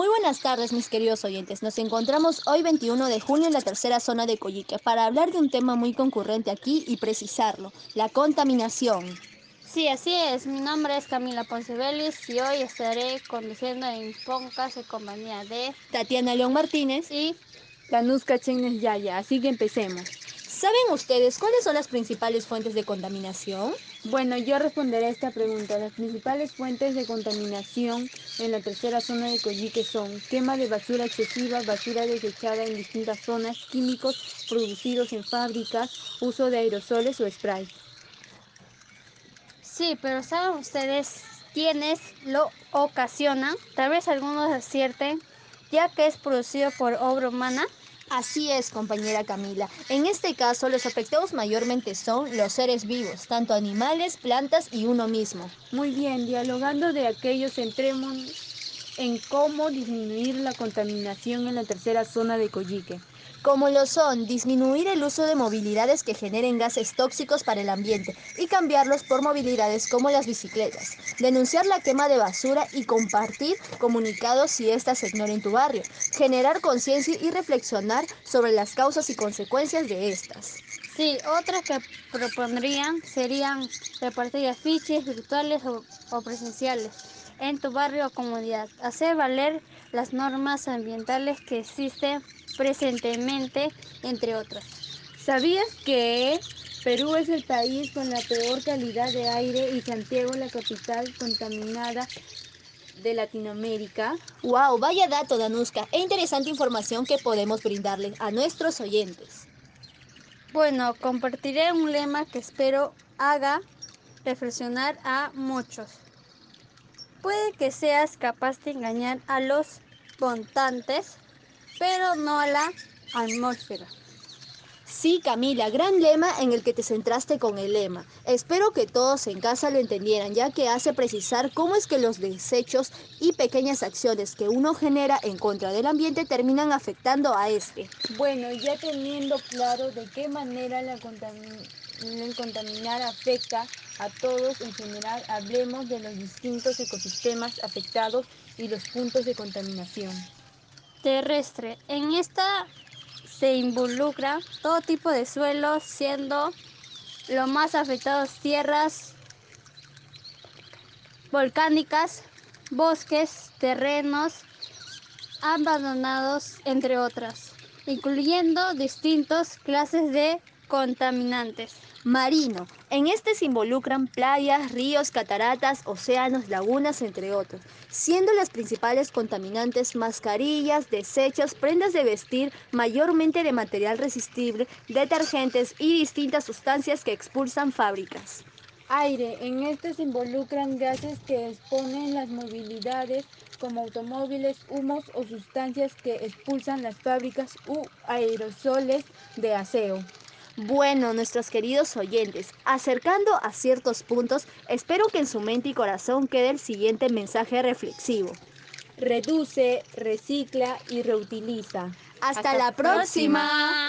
Muy buenas tardes, mis queridos oyentes. Nos encontramos hoy 21 de junio en la tercera zona de Coyique para hablar de un tema muy concurrente aquí y precisarlo, la contaminación. Sí, así es. Mi nombre es Camila Poncebelis y hoy estaré conduciendo en Poncas en compañía de Tatiana León Martínez y Tanuska Chenes Yaya, así que empecemos. ¿Saben ustedes cuáles son las principales fuentes de contaminación? Bueno, yo responderé a esta pregunta. Las principales fuentes de contaminación en la tercera zona de Coyique son quema de basura excesiva, basura desechada en distintas zonas, químicos producidos en fábricas, uso de aerosoles o spray. Sí, pero ¿saben ustedes quiénes lo ocasionan? Tal vez algunos acierten, ya que es producido por obra humana. Así es, compañera Camila. En este caso, los afectados mayormente son los seres vivos, tanto animales, plantas y uno mismo. Muy bien, dialogando de aquellos entremos en cómo disminuir la contaminación en la tercera zona de Coyique. Como lo son disminuir el uso de movilidades que generen gases tóxicos para el ambiente y cambiarlos por movilidades como las bicicletas. Denunciar la quema de basura y compartir comunicados si ésta se ignora en tu barrio. Generar conciencia y reflexionar sobre las causas y consecuencias de estas. Sí, otras que propondrían serían repartir afiches virtuales o, o presenciales en tu barrio o comunidad. Hacer valer las normas ambientales que existen presentemente, entre otras. ¿Sabías que Perú es el país con la peor calidad de aire y Santiago la capital contaminada de Latinoamérica? ¡Wow! Vaya dato, Danuska. E interesante información que podemos brindarle a nuestros oyentes. Bueno, compartiré un lema que espero haga reflexionar a muchos. Puede que seas capaz de engañar a los contantes, pero no a la atmósfera. Sí, Camila, gran lema en el que te centraste con el lema. Espero que todos en casa lo entendieran, ya que hace precisar cómo es que los desechos y pequeñas acciones que uno genera en contra del ambiente terminan afectando a este. Bueno, ya teniendo claro de qué manera la contaminación el contaminar afecta a todos en general, hablemos de los distintos ecosistemas afectados y los puntos de contaminación. Terrestre. En esta se involucra todo tipo de suelos, siendo lo más afectados tierras volcánicas, bosques, terrenos abandonados, entre otras, incluyendo distintas clases de contaminantes. Marino. En este se involucran playas, ríos, cataratas, océanos, lagunas, entre otros, siendo las principales contaminantes mascarillas, desechos, prendas de vestir, mayormente de material resistible, detergentes y distintas sustancias que expulsan fábricas. Aire. En este se involucran gases que exponen las movilidades como automóviles, humos o sustancias que expulsan las fábricas u aerosoles de aseo. Bueno, nuestros queridos oyentes, acercando a ciertos puntos, espero que en su mente y corazón quede el siguiente mensaje reflexivo. Reduce, recicla y reutiliza. Hasta, Hasta la próxima. próxima.